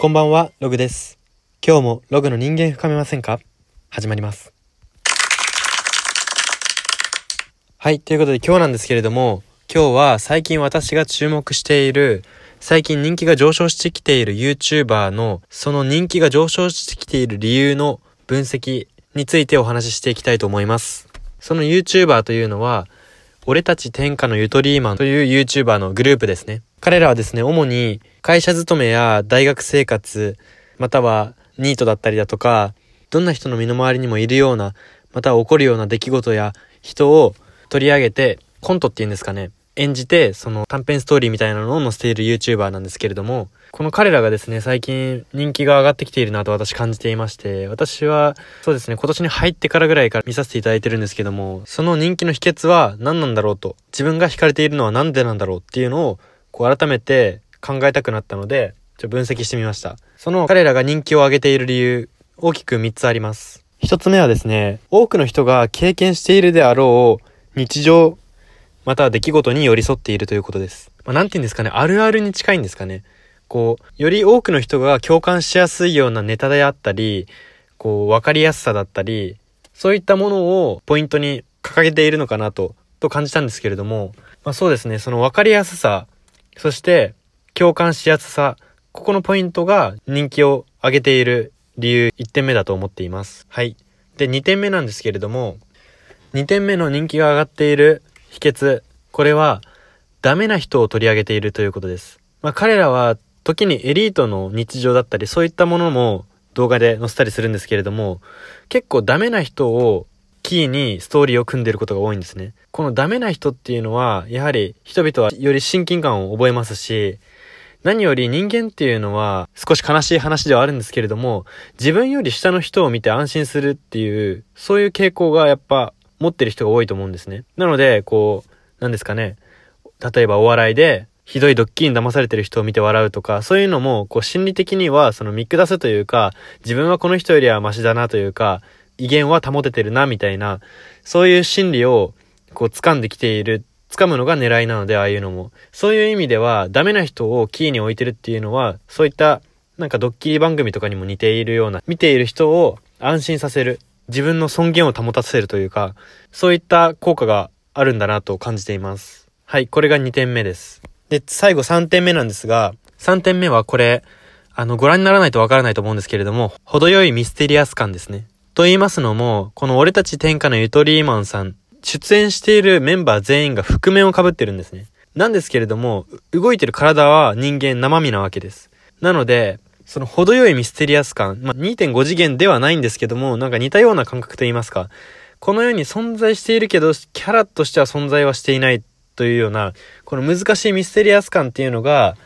こんばんは、ログです。今日もログの人間深めませんか？始まります。はい、ということで今日なんですけれども、今日は最近私が注目している、最近人気が上昇してきている YouTuber の、その人気が上昇してきている理由の分析についてお話ししていきたいと思います。その YouTuber というのは、俺たち天下のゆとりーマンという YouTuber のグループですね。彼らはですね、主に会社勤めや大学生活、またはニートだったりだとか、どんな人の身の回りにもいるような、または起こるような出来事や人を取り上げて、コントっていうんですかね、演じて、その短編ストーリーみたいなのを載せている YouTuber なんですけれども、この彼らがですね、最近人気が上がってきているなと私感じていまして、私は、そうですね、今年に入ってからぐらいから見させていただいてるんですけども、その人気の秘訣は何なんだろうと、自分が惹かれているのは何でなんだろうっていうのを、こう改めて考えたくなったので、ちょっと分析してみました。その彼らが人気を上げている理由、大きく3つあります。1つ目はですね、多くの人が経験しているであろう日常、また出来事に寄り添っているということです。まあ、なんて言うんですかね、あるあるに近いんですかね。こう、より多くの人が共感しやすいようなネタであったり、こう、わかりやすさだったり、そういったものをポイントに掲げているのかなと、と感じたんですけれども、まあそうですね、そのわかりやすさ、そして共感しやすさ、ここのポイントが人気を上げている理由1点目だと思っています。はい。で、2点目なんですけれども、2点目の人気が上がっている秘訣、これは、ダメな人を取り上げているということです。まあ彼らは、時にエリートの日常だったり、そういったものも動画で載せたりするんですけれども、結構ダメな人をキーにストーリーを組んでいることが多いんですね。このダメな人っていうのは、やはり人々はより親近感を覚えますし、何より人間っていうのは少し悲しい話ではあるんですけれども、自分より下の人を見て安心するっていう、そういう傾向がやっぱ持ってる人が多いと思うんですね。なので、こう、なんですかね。例えばお笑いで、ひどいドッキリに騙されてる人を見て笑うとか、そういうのも、こう心理的には、その見下すというか、自分はこの人よりはマシだなというか、威厳は保ててるな、みたいな、そういう心理を、こう掴んできている、掴むのが狙いなので、ああいうのも。そういう意味では、ダメな人をキーに置いてるっていうのは、そういった、なんかドッキリ番組とかにも似ているような、見ている人を安心させる、自分の尊厳を保たせるというか、そういった効果があるんだなと感じています。はい、これが2点目です。で、最後3点目なんですが、3点目はこれ、あの、ご覧にならないとわからないと思うんですけれども、程よいミステリアス感ですね。と言いますのも、この俺たち天下のゆとりーマンさん、出演しているメンバー全員が覆面を被ってるんですね。なんですけれども、動いてる体は人間生身なわけです。なので、その程よいミステリアス感、まあ、2.5次元ではないんですけども、なんか似たような感覚と言いますか、この世に存在しているけど、キャラとしては存在はしていないというような、この難しいミステリアス感っていうのが、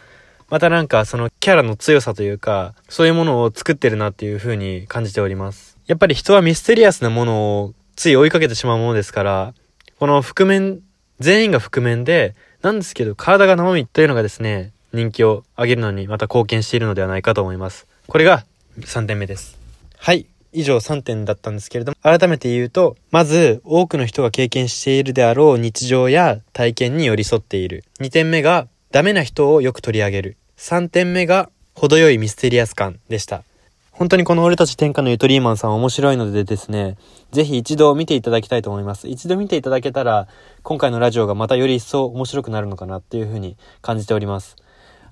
またなんかそのキャラの強さというか、そういうものを作ってるなっていう風に感じております。やっぱり人はミステリアスなものをつい追いかけてしまうものですから、この覆面、全員が覆面で、なんですけど体が生身というのがですね、人気を上げるのにまた貢献しているのではないかと思います。これが3点目です。はい。以上3点だったんですけれども、改めて言うと、まず、多くの人が経験しているであろう日常や体験に寄り添っている。2点目が、ダメな人をよく取り上げる。3点目が、程よいミステリアス感でした。本当にこの俺たち天下のゆとりーマンさん面白いのでですね、ぜひ一度見ていただきたいと思います。一度見ていただけたら、今回のラジオがまたより一層面白くなるのかなっていうふうに感じております。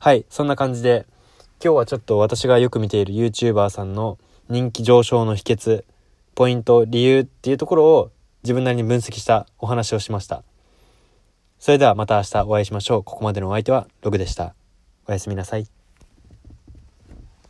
はい、そんな感じで、今日はちょっと私がよく見ている YouTuber さんの人気上昇の秘訣、ポイント、理由っていうところを自分なりに分析したお話をしました。それではまた明日お会いしましょう。ここまでのお相手はログでした。おやすみなさい。